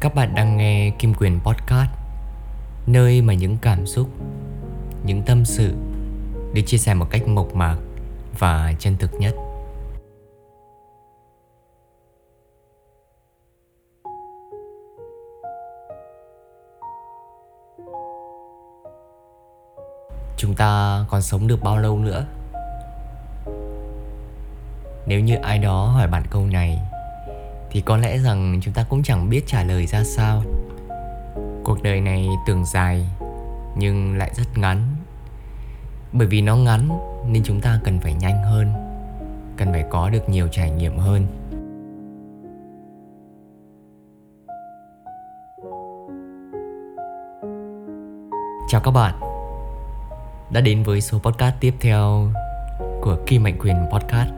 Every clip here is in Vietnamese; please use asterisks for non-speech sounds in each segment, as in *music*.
Các bạn đang nghe Kim Quyền Podcast Nơi mà những cảm xúc, những tâm sự Được chia sẻ một cách mộc mạc và chân thực nhất Chúng ta còn sống được bao lâu nữa? Nếu như ai đó hỏi bạn câu này thì có lẽ rằng chúng ta cũng chẳng biết trả lời ra sao. Cuộc đời này tưởng dài, nhưng lại rất ngắn. Bởi vì nó ngắn, nên chúng ta cần phải nhanh hơn, cần phải có được nhiều trải nghiệm hơn. Chào các bạn. Đã đến với số podcast tiếp theo của Kim Mạnh Quyền Podcast.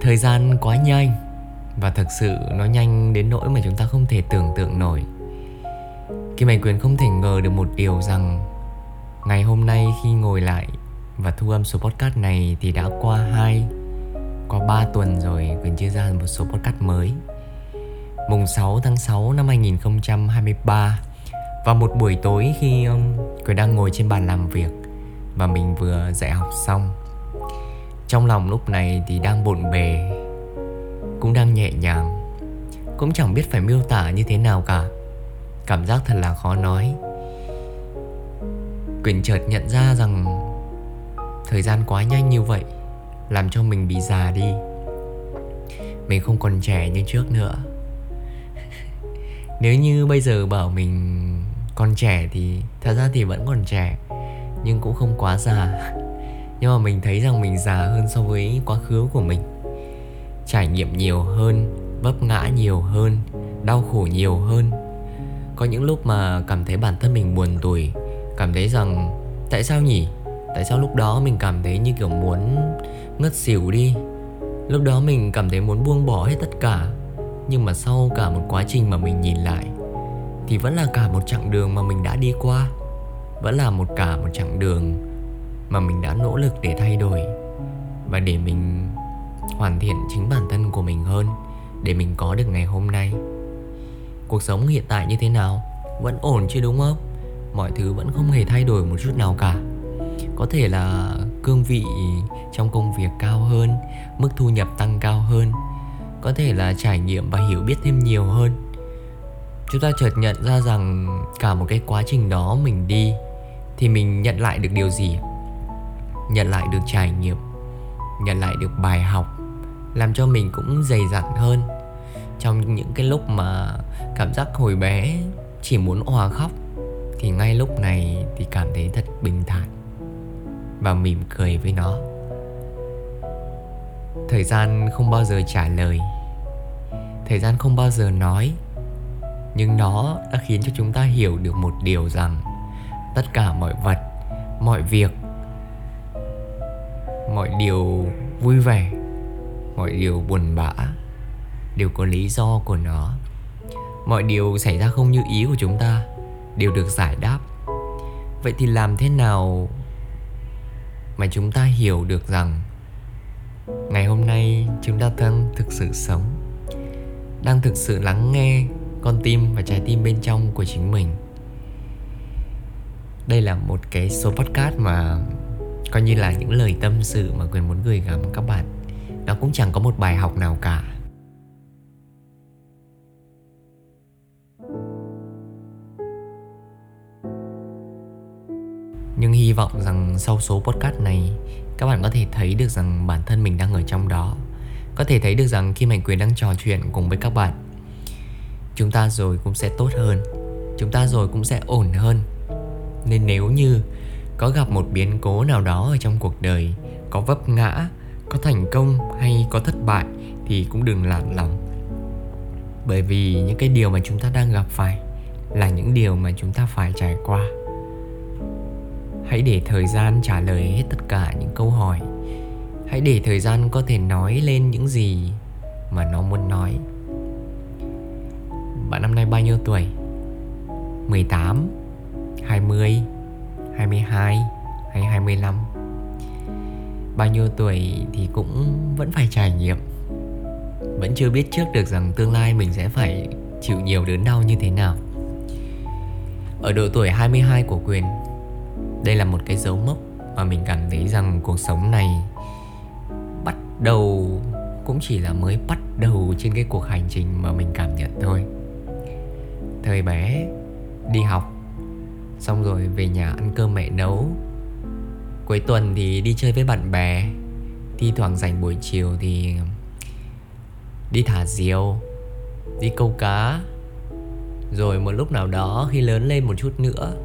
Thời gian quá nhanh và thực sự nó nhanh đến nỗi mà chúng ta không thể tưởng tượng nổi. Kim Mạnh Quyền không thể ngờ được một điều rằng Ngày hôm nay khi ngồi lại và thu âm số podcast này thì đã qua 2 Qua 3 tuần rồi, Quyền chia ra một số podcast mới. Mùng 6 tháng 6 năm 2023 Và một buổi tối khi um, Quyền đang ngồi trên bàn làm việc Và mình vừa dạy học xong. Trong lòng lúc này thì đang bộn bề cũng đang nhẹ nhàng. Cũng chẳng biết phải miêu tả như thế nào cả. Cảm giác thật là khó nói. Quỳnh chợt nhận ra rằng Thời gian quá nhanh như vậy Làm cho mình bị già đi. Mình không còn trẻ như trước nữa. *laughs* Nếu như bây giờ bảo mình còn trẻ thì Thật ra thì vẫn còn trẻ, Nhưng cũng không quá già. *laughs* Nhưng mà mình thấy rằng mình già hơn so với quá khứ của mình trải nghiệm nhiều hơn, vấp ngã nhiều hơn, đau khổ nhiều hơn. Có những lúc mà cảm thấy bản thân mình buồn tủi, cảm thấy rằng, tại sao nhỉ? Tại sao lúc đó mình cảm thấy như kiểu muốn ngất xỉu đi? Lúc đó mình cảm thấy muốn buông bỏ hết tất cả, nhưng mà sau cả một quá trình mà mình nhìn lại, thì vẫn là cả một chặng đường mà mình đã đi qua. Vẫn là một cả một chặng đường mà mình đã nỗ lực để thay đổi. Và để mình hoàn thiện chính bản thân của mình hơn để mình có được ngày hôm nay. Cuộc sống hiện tại như thế nào? Vẫn ổn chứ đúng không? Mọi thứ vẫn không hề thay đổi một chút nào cả. Có thể là cương vị trong công việc cao hơn, mức thu nhập tăng cao hơn. Có thể là trải nghiệm và hiểu biết thêm nhiều hơn. Chúng ta chợt nhận ra rằng cả một cái quá trình đó mình đi thì mình nhận lại được điều gì? Nhận lại được trải nghiệm, nhận lại được bài học làm cho mình cũng dày dặn hơn. Trong những cái lúc mà cảm giác hồi bé, chỉ muốn òa khóc, thì ngay lúc này thì cảm thấy thật bình thản và mỉm cười với nó. Thời gian không bao giờ trả lời. Thời gian không bao giờ nói. Nhưng nó đã khiến cho chúng ta hiểu được một điều rằng tất cả mọi vật, mọi việc, mọi điều vui vẻ mọi điều buồn bã đều có lý do của nó. Mọi điều xảy ra không như ý của chúng ta đều được giải đáp. Vậy thì làm thế nào mà chúng ta hiểu được rằng ngày hôm nay chúng ta đang thực sự sống, đang thực sự lắng nghe con tim và trái tim bên trong của chính mình? Đây là một cái số podcast mà coi như là những lời tâm sự mà quyền muốn gửi gắm các bạn nó cũng chẳng có một bài học nào cả. Nhưng hy vọng rằng sau số podcast này, các bạn có thể thấy được rằng bản thân mình đang ở trong đó. Có thể thấy được rằng khi mạnh quyền đang trò chuyện cùng với các bạn, chúng ta rồi cũng sẽ tốt hơn, chúng ta rồi cũng sẽ ổn hơn. Nên nếu như có gặp một biến cố nào đó ở trong cuộc đời, có vấp ngã có thành công hay có thất bại thì cũng đừng lạn lòng. Bởi vì những cái điều mà chúng ta đang gặp phải là những điều mà chúng ta phải trải qua. Hãy để thời gian trả lời hết tất cả những câu hỏi. Hãy để thời gian có thể nói lên những gì mà nó muốn nói. Bạn năm nay bao nhiêu tuổi? 18 20 22 hay 25 bao nhiêu tuổi thì cũng vẫn phải trải nghiệm. Vẫn chưa biết trước được rằng tương lai mình sẽ phải chịu nhiều đớn đau như thế nào. Ở độ tuổi 22 của Quyền, Đây là một cái dấu mốc mà mình cảm thấy rằng cuộc sống này bắt đầu cũng chỉ là mới bắt đầu trên cái cuộc hành trình mà mình cảm nhận thôi. Thời bé, đi học, xong rồi về nhà ăn cơm mẹ nấu cuối tuần thì đi chơi với bạn bè. Thi thoảng dành buổi chiều thì đi thả diều, đi câu cá. Rồi một lúc nào đó khi lớn lên một chút nữa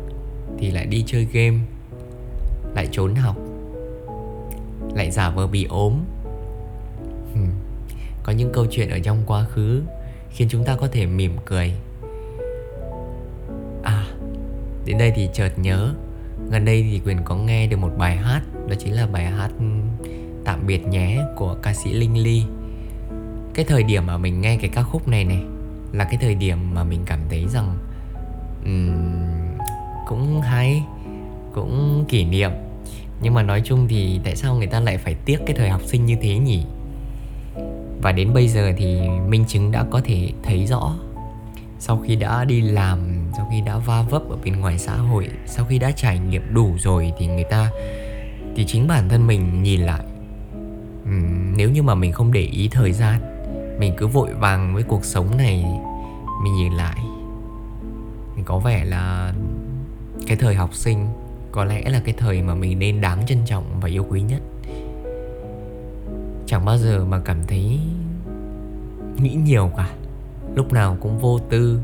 thì lại đi chơi game, lại trốn học, lại giả vờ bị ốm. Có những câu chuyện ở trong quá khứ khiến chúng ta có thể mỉm cười. À đến đây thì chợt nhớ gần đây thì quyền có nghe được một bài hát đó chính là bài hát ừ, tạm biệt nhé của ca sĩ linh ly. Cái thời điểm mà mình nghe cái ca khúc này này là cái thời điểm mà mình cảm thấy rằng um, cũng hay cũng kỷ niệm. Nhưng mà nói chung thì tại sao người ta lại phải tiếc cái thời học sinh như thế nhỉ? Và đến bây giờ thì minh chứng đã có thể thấy rõ sau khi đã đi làm sau khi đã va vấp ở bên ngoài xã hội sau khi đã trải nghiệm đủ rồi thì người ta thì chính bản thân mình nhìn lại. Uhm, nếu như mà mình không để ý thời gian mình cứ vội vàng với cuộc sống này mình nhìn lại. Thì có vẻ là cái thời học sinh có lẽ là cái thời mà mình nên đáng trân trọng và yêu quý nhất. Chẳng bao giờ mà cảm thấy nghĩ nhiều cả lúc nào cũng vô tư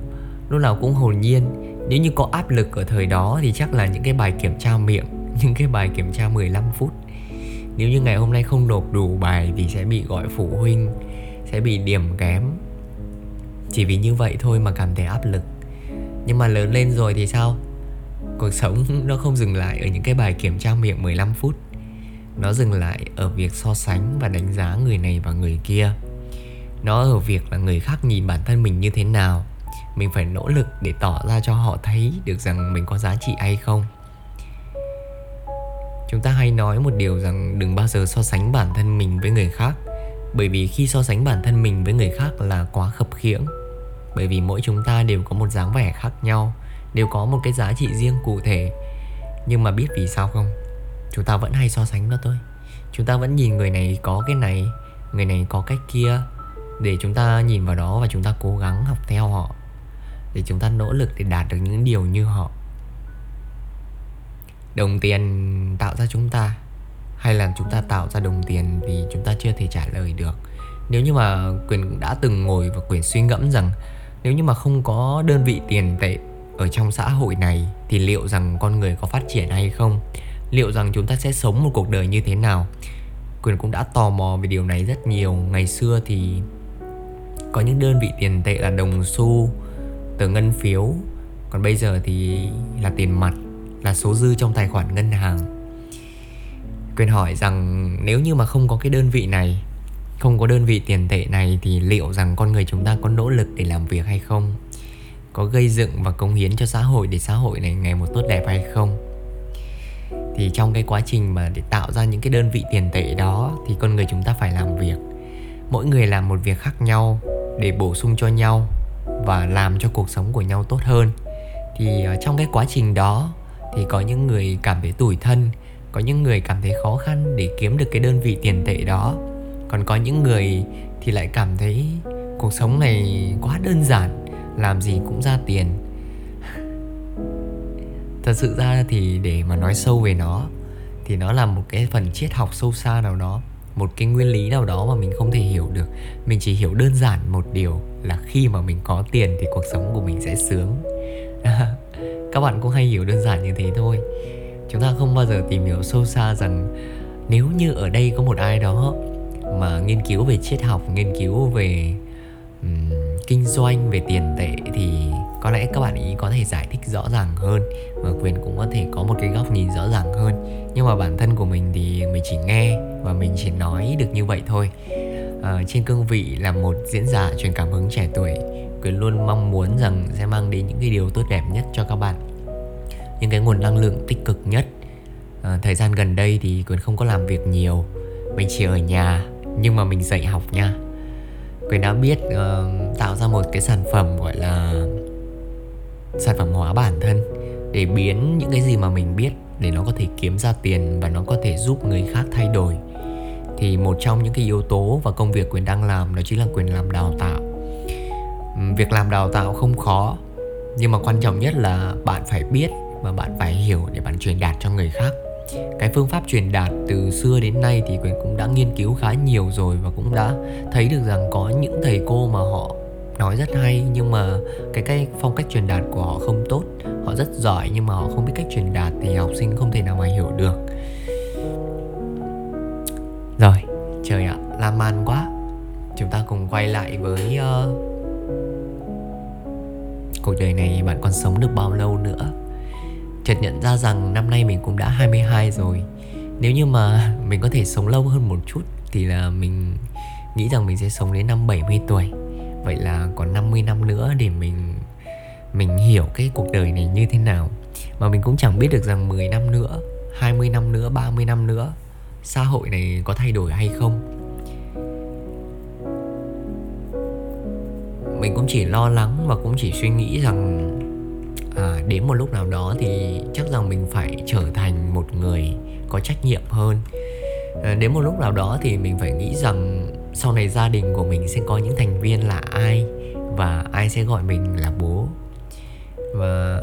lúc nào cũng hồn nhiên. Nếu như có áp lực ở thời đó thì chắc là những cái bài kiểm tra miệng, *laughs* những cái bài kiểm tra 15 phút. Nếu như ngày hôm nay không nộp đủ bài thì sẽ bị gọi phụ huynh, sẽ bị điểm kém. Chỉ vì như vậy thôi mà cảm thấy áp lực. Nhưng mà lớn lên rồi thì sao? Cuộc sống *laughs* nó không dừng lại ở những cái bài kiểm tra miệng 15 phút. Nó dừng lại ở việc so sánh và đánh giá người này và người kia. Nó ở việc là người khác nhìn bản thân mình như thế nào mình phải nỗ lực để tỏ ra cho họ thấy được rằng mình có giá trị hay không. Chúng ta hay nói một điều rằng đừng bao giờ so sánh bản thân mình với người khác, bởi vì khi so sánh bản thân mình với người khác là quá khập khiễng. Bởi vì mỗi chúng ta đều có một dáng vẻ khác nhau, đều có một cái giá trị riêng cụ thể. Nhưng mà biết vì sao không? Chúng ta vẫn hay so sánh đó thôi. Chúng ta vẫn nhìn người này có cái này, người này có cách kia, để chúng ta nhìn vào đó và chúng ta cố gắng học theo họ để chúng ta nỗ lực để đạt được những điều như họ. Đồng tiền tạo ra chúng ta, hay là chúng ta tạo ra đồng tiền thì chúng ta chưa thể trả lời được. Nếu như mà quyền đã từng ngồi và quyền suy ngẫm rằng, nếu như mà không có đơn vị tiền tệ ở trong xã hội này, thì liệu rằng con người có phát triển hay không? Liệu rằng chúng ta sẽ sống một cuộc đời như thế nào? Quyền cũng đã tò mò về điều này rất nhiều. Ngày xưa thì có những đơn vị tiền tệ là đồng xu tờ ngân phiếu. Còn bây giờ thì là tiền mặt, là số dư trong tài khoản ngân hàng. Quyền hỏi rằng nếu như mà không có cái đơn vị này, không có đơn vị tiền tệ này thì liệu rằng con người chúng ta có nỗ lực để làm việc hay không? Có gây dựng và cống hiến cho xã hội để xã hội này ngày một tốt đẹp hay không? Thì trong cái quá trình mà để tạo ra những cái đơn vị tiền tệ đó thì con người chúng ta phải làm việc. Mỗi người làm một việc khác nhau để bổ sung cho nhau và làm cho cuộc sống của nhau tốt hơn. Thì ờ, trong cái quá trình đó thì có những người cảm thấy tủi thân, có những người cảm thấy khó khăn để kiếm được cái đơn vị tiền tệ đó. Còn có những người thì lại cảm thấy cuộc sống này quá đơn giản, làm gì cũng ra tiền. *laughs* Thật sự ra thì để mà nói sâu về nó thì nó là một cái phần triết học sâu xa nào đó một cái nguyên lý nào đó mà mình không thể hiểu được. Mình chỉ hiểu đơn giản một điều là khi mà mình có tiền thì cuộc sống của mình sẽ sướng. *laughs* Các bạn cũng hay hiểu đơn giản như thế thôi. Chúng ta không bao giờ tìm hiểu sâu xa rằng nếu như ở đây có một ai đó mà nghiên cứu về triết học nghiên cứu về um, kinh doanh về tiền tệ thì có lẽ các bạn ý có thể giải thích rõ ràng hơn và quyền cũng có thể có một cái góc nhìn rõ ràng hơn. Nhưng mà bản thân của mình thì mình chỉ nghe và mình chỉ nói được như vậy thôi. À, trên cương vị là một diễn giả truyền cảm hứng trẻ tuổi quyền luôn mong muốn rằng sẽ mang đến những cái điều tốt đẹp nhất cho các bạn. Những cái nguồn năng lượng tích cực nhất. À, thời gian gần đây thì quyền không có làm việc nhiều. Mình chỉ ở nhà nhưng mà mình dạy học nha. Quyền đã biết uh, tạo ra một cái sản phẩm gọi là sản phẩm hóa bản thân để biến những cái gì mà mình biết để nó có thể kiếm ra tiền và nó có thể giúp người khác thay đổi. Thì một trong những cái yếu tố và công việc quyền đang làm đó chính là quyền làm đào tạo. Việc làm đào tạo không khó, nhưng mà quan trọng nhất là bạn phải biết và bạn phải hiểu để bạn truyền đạt cho người khác. Cái phương pháp truyền đạt từ xưa đến nay thì quyền cũng đã nghiên cứu khá nhiều rồi và cũng đã thấy được rằng có những thầy cô mà họ nói rất hay nhưng mà cái cái phong cách truyền đạt của họ không tốt. Họ rất giỏi nhưng mà họ không biết cách truyền đạt thì học sinh không thể nào mà hiểu được. Rồi trời ạ lan man quá. Chúng ta cùng quay lại với uh, cuộc đời này bạn còn sống được bao lâu nữa? Chợt nhận ra rằng năm nay mình cũng đã 22 rồi. Nếu như mà *laughs* mình có thể sống lâu hơn một chút thì là mình nghĩ rằng mình sẽ sống đến năm 70 tuổi vậy là còn 50 năm nữa để mình mình hiểu cái cuộc đời này như thế nào. Mà mình cũng chẳng biết được rằng 10 năm nữa 20 năm nữa 30 năm nữa xã hội này có thay đổi hay không. Mình cũng chỉ lo lắng và cũng chỉ suy nghĩ rằng à, đến một lúc nào đó thì chắc rằng mình phải trở thành một người có trách nhiệm hơn. À, đến một lúc nào đó thì mình phải nghĩ rằng sau này gia đình của mình sẽ có những thành viên là ai và ai sẽ gọi mình là bố. Và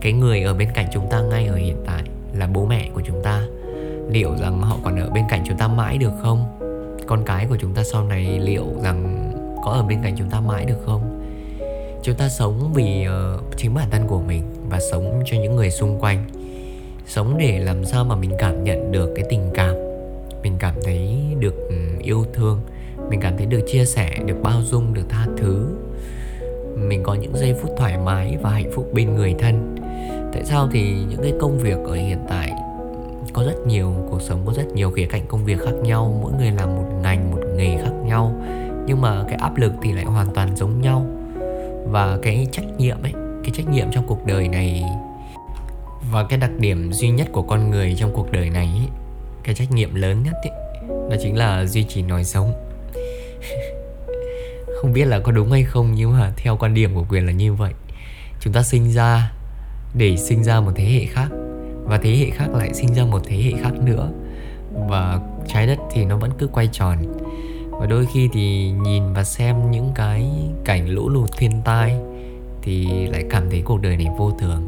cái người ở bên cạnh chúng ta ngay ở hiện tại là bố mẹ của chúng ta. Liệu rằng họ còn ở bên cạnh chúng ta mãi được không? Con cái của chúng ta sau này liệu rằng có ở bên cạnh chúng ta mãi được không? Chúng ta sống vì uh, chính bản thân của mình và sống cho những người xung quanh. Sống để làm sao mà mình cảm nhận được cái tình cảm. Mình cảm thấy được ừ, yêu thương. Mình cảm thấy được chia sẻ được bao dung được tha thứ. Mình có những giây phút thoải mái và hạnh phúc bên người thân. Tại sao? Thì những cái công việc ở hiện tại có rất nhiều cuộc sống có rất nhiều khía cạnh công việc khác nhau. Mỗi người làm một ngành một nghề khác nhau. Nhưng mà cái áp lực thì lại hoàn toàn giống nhau. Và cái trách nhiệm ấy cái trách nhiệm trong cuộc đời này và cái đặc điểm duy nhất của con người trong cuộc đời này ấy, cái trách nhiệm lớn nhất ấy, đó chính là duy trì nòi sống. *laughs* Không biết là có đúng hay không, nhưng mà theo quan điểm của quyền là như vậy. Chúng ta sinh ra để sinh ra một thế hệ khác, và thế hệ khác lại sinh ra một thế hệ khác nữa. Và trái đất thì nó vẫn cứ quay tròn. Và đôi khi thì nhìn và xem những cái cảnh lũ lụt thiên tai thì lại cảm thấy cuộc đời này vô thường.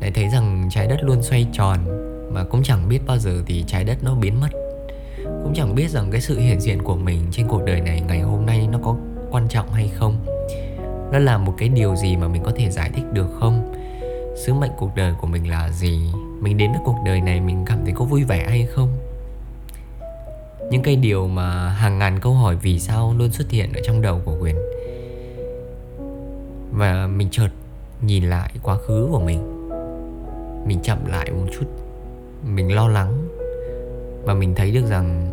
Lại thấy rằng trái đất luôn xoay tròn mà cũng chẳng biết bao giờ thì trái đất nó biến mất cũng chẳng biết rằng cái sự hiện diện của mình trên cuộc đời này ngày hôm nay nó có quan trọng hay không. Nó là một cái điều gì mà mình có thể giải thích được không? Sứ mệnh cuộc đời của mình là gì? Mình đến với cuộc đời này mình cảm thấy có vui vẻ hay không? Những cái điều mà hàng ngàn câu hỏi vì sao luôn xuất hiện ở trong đầu của quyền và mình chợt nhìn lại quá khứ của mình. Mình chậm lại một chút. Mình lo lắng. Và mình thấy được rằng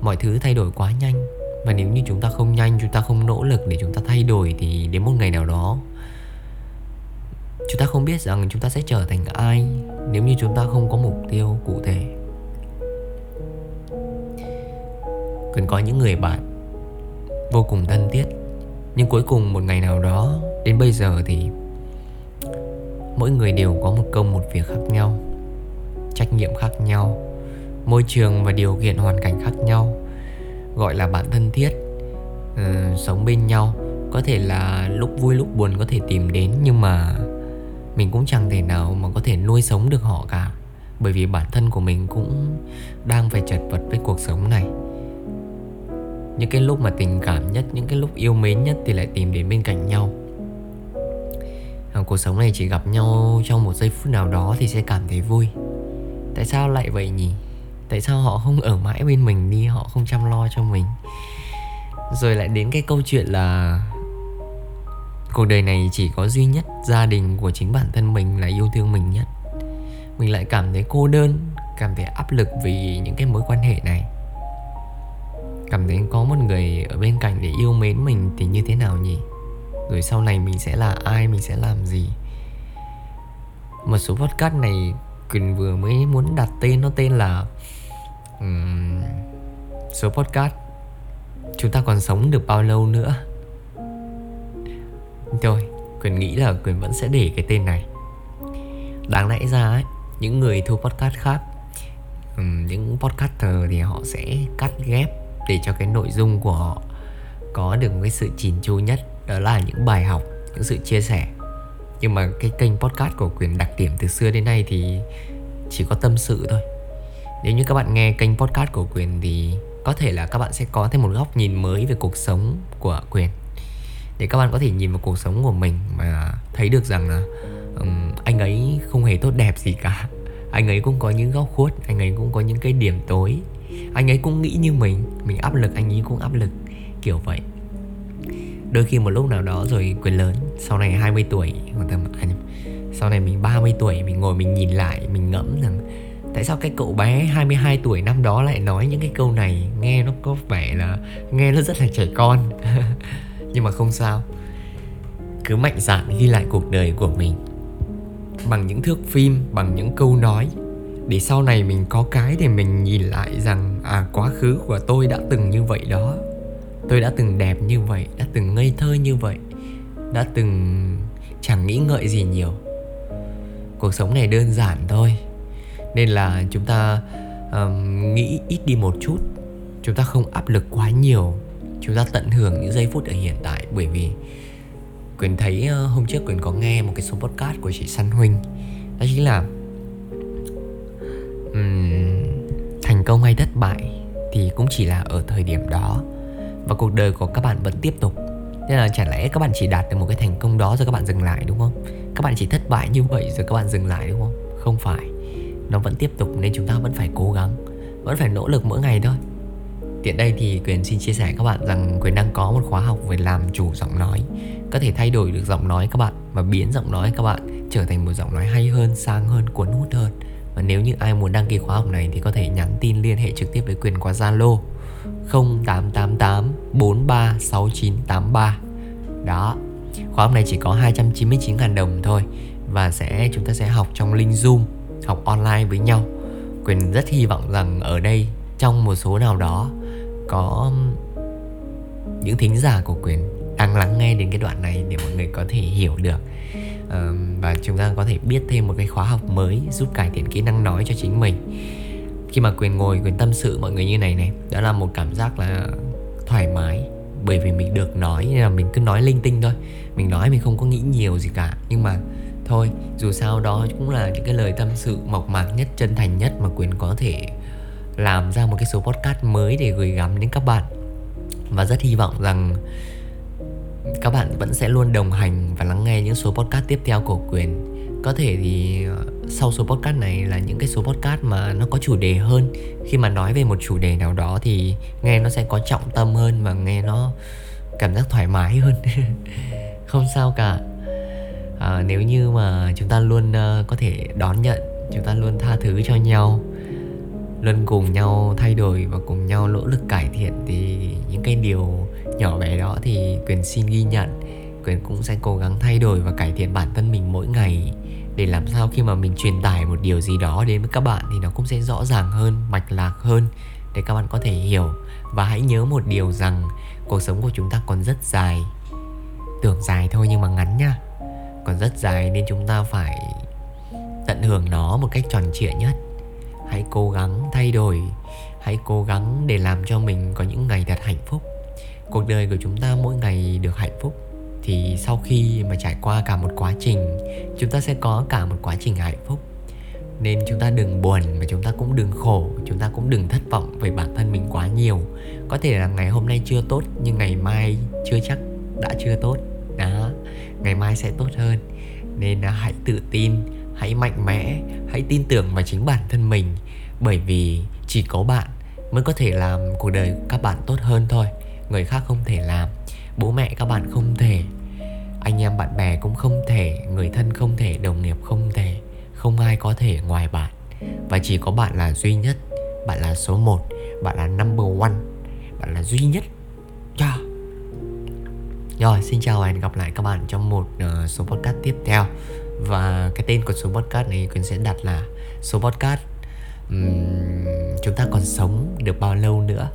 mọi thứ thay đổi quá nhanh. Và nếu như chúng ta không nhanh, chúng ta không nỗ lực để chúng ta thay đổi thì đến một ngày nào đó, chúng ta không biết rằng chúng ta sẽ trở thành ai nếu như chúng ta không có mục tiêu cụ thể. Cần có những người bạn vô cùng thân thiết. Nhưng cuối cùng một ngày nào đó, đến bây giờ thì mỗi người đều có một công một việc khác nhau, trách nhiệm khác nhau môi trường và điều kiện hoàn cảnh khác nhau gọi là bạn thân thiết ừ, sống bên nhau. Có thể là lúc vui lúc buồn có thể tìm đến nhưng mà mình cũng chẳng thể nào mà có thể nuôi sống được họ cả. Bởi vì bản thân của mình cũng đang phải chật vật với cuộc sống này. Những cái lúc mà tình cảm nhất những cái lúc yêu mến nhất thì lại tìm đến bên cạnh nhau. À, cuộc sống này chỉ gặp nhau trong một giây phút nào đó thì sẽ cảm thấy vui. Tại sao lại vậy nhỉ? Tại sao họ không ở mãi bên mình đi? Họ không chăm lo cho mình. Rồi lại đến cái câu chuyện là cuộc đời này chỉ có duy nhất gia đình của chính bản thân mình là yêu thương mình nhất. Mình lại cảm thấy cô đơn, cảm thấy áp lực vì những cái mối quan hệ này. Cảm thấy có một người ở bên cạnh để yêu mến mình thì như thế nào nhỉ? Rồi sau này mình sẽ là ai, mình sẽ làm gì? Một số podcast này Quỳnh vừa mới muốn đặt tên, nó tên là số podcast chúng ta còn sống được bao lâu nữa? Thôi quyền nghĩ là quyền vẫn sẽ để cái tên này. Đáng lẽ ra ấy những người thu podcast khác um, những podcaster thì họ sẽ cắt ghép để cho cái nội dung của họ có được một cái sự chỉn chu nhất đó là những bài học những sự chia sẻ. Nhưng mà cái kênh podcast của quyền đặc điểm từ xưa đến nay thì chỉ có tâm sự thôi nếu như các bạn nghe kênh podcast của quyền thì có thể là các bạn sẽ có thêm một góc nhìn mới về cuộc sống của quyền. Để các bạn có thể nhìn vào cuộc sống của mình mà thấy được rằng là um, anh ấy không hề tốt đẹp gì cả. *laughs* Anh ấy cũng có những góc khuất anh ấy cũng có những cái điểm tối. Anh ấy cũng nghĩ như mình mình áp lực anh ấy cũng áp lực kiểu vậy. Đôi khi một lúc nào đó rồi quyền lớn sau này 20 tuổi hoặc tầm à, sau này mình 30 tuổi mình ngồi mình nhìn lại mình ngẫm rằng tại sao cái cậu bé 22 tuổi năm đó lại nói những cái câu này? Nghe nó có vẻ là nghe nó rất là trẻ con. *laughs* Nhưng mà không sao. Cứ mạnh dạn ghi lại cuộc đời của mình bằng những thước phim, bằng những câu nói. Để sau này mình có cái để mình nhìn lại rằng à quá khứ của tôi đã từng như vậy đó. Tôi đã từng đẹp như vậy, đã từng ngây thơ như vậy, đã từng chẳng nghĩ ngợi gì nhiều. Cuộc sống này đơn giản thôi nên là chúng ta um, nghĩ ít đi một chút. Chúng ta không áp lực quá nhiều. Chúng ta tận hưởng những giây phút ở hiện tại. Bởi vì quyền thấy uh, hôm trước quyền có nghe một cái số podcast của chị Săn Huynh đó chính là um, thành công hay thất bại thì cũng chỉ là ở thời điểm đó. Và cuộc đời của các bạn vẫn tiếp tục. Nên là chả lẽ các bạn chỉ đạt được một cái thành công đó rồi các bạn dừng lại đúng không? Các bạn chỉ thất bại như vậy rồi các bạn dừng lại đúng không? Không phải nó vẫn tiếp tục nên chúng ta vẫn phải cố gắng, vẫn phải nỗ lực mỗi ngày thôi. Tiện đây thì quyền xin chia sẻ các bạn rằng quyền đang có một khóa học về làm chủ giọng nói. Có thể thay đổi được giọng nói các bạn và biến giọng nói các bạn trở thành một giọng nói hay hơn, sang hơn, cuốn hút hơn. Và nếu như ai muốn đăng ký khóa học này thì có thể nhắn tin liên hệ trực tiếp với quyền qua Zalo 0888 436983 Đó, Khóa học này chỉ có 299.000 đồng thôi Và sẽ, chúng ta sẽ học trong link Zoom. Học online với nhau. Quyền rất hy vọng rằng ở đây, Trong một số nào đó, Có um, những thính giả của Quyền đang lắng nghe đến cái đoạn này Để mọi người có thể hiểu được. Và chúng ta có thể biết thêm một cái khóa học mới giúp cải thiện kỹ năng nói cho chính mình. Khi mà quyền ngồi, quyền tâm sự mọi người như này này, đó là một cảm giác là thoải mái. Bởi vì mình được nói nên là mình cứ nói linh tinh thôi. Mình nói mình không có nghĩ nhiều gì cả. Nhưng mà thôi. Dù sao đó cũng là những cái lời tâm sự mộc mạc nhất, chân thành nhất mà quyền có thể làm ra một cái số podcast mới để gửi gắm đến các bạn. Và rất hy vọng rằng các bạn vẫn sẽ luôn đồng hành và lắng nghe những số podcast tiếp theo của quyền. Có thể thì ờ, sau số podcast này là những cái số podcast mà nó có chủ đề hơn. Khi mà nói về một chủ đề nào đó thì nghe nó sẽ có trọng tâm hơn và nghe nó cảm giác thoải mái hơn. *laughs* Không sao cả à, nếu như mà chúng ta luôn uh, có thể đón nhận chúng ta luôn tha thứ cho nhau luôn cùng nhau thay đổi và cùng nhau nỗ lực cải thiện thì những cái điều nhỏ bé đó thì quyền xin ghi nhận. Quyền cũng sẽ cố gắng thay đổi và cải thiện bản thân mình mỗi ngày để làm sao khi mà mình truyền tải một điều gì đó đến với các bạn thì nó cũng sẽ rõ ràng hơn mạch lạc hơn để các bạn có thể hiểu. Và hãy nhớ một điều rằng cuộc sống của chúng ta còn rất dài. Tưởng dài thôi nhưng mà ngắn nha còn rất dài nên chúng ta phải tận hưởng nó một cách tròn trịa nhất. Hãy cố gắng thay đổi, hãy cố gắng để làm cho mình có những ngày thật hạnh phúc. Cuộc đời của chúng ta mỗi ngày được hạnh phúc, thì sau khi mà trải qua cả một quá trình, chúng ta sẽ có cả một quá trình hạnh phúc. Nên chúng ta đừng buồn mà chúng ta cũng đừng khổ, chúng ta cũng đừng thất vọng về bản thân mình quá nhiều. Có thể là ngày hôm nay chưa tốt, nhưng ngày mai chưa chắc đã chưa tốt ngày mai sẽ tốt hơn. Nên à, hãy tự tin, hãy mạnh mẽ, hãy tin tưởng vào chính bản thân mình. Bởi vì chỉ có bạn mới có thể làm cuộc đời các bạn tốt hơn thôi, người khác không thể làm, bố mẹ các bạn không thể, anh em bạn bè cũng không thể, người thân không thể, đồng nghiệp không thể, không ai có thể ngoài bạn. Và chỉ có bạn là duy nhất, bạn là số 1 bạn là number one, bạn là duy nhất rồi xin chào và hẹn gặp lại các bạn trong một uh, số podcast tiếp theo. Và cái tên của số podcast này quyền sẽ đặt là số podcast um, chúng ta còn sống được bao lâu nữa?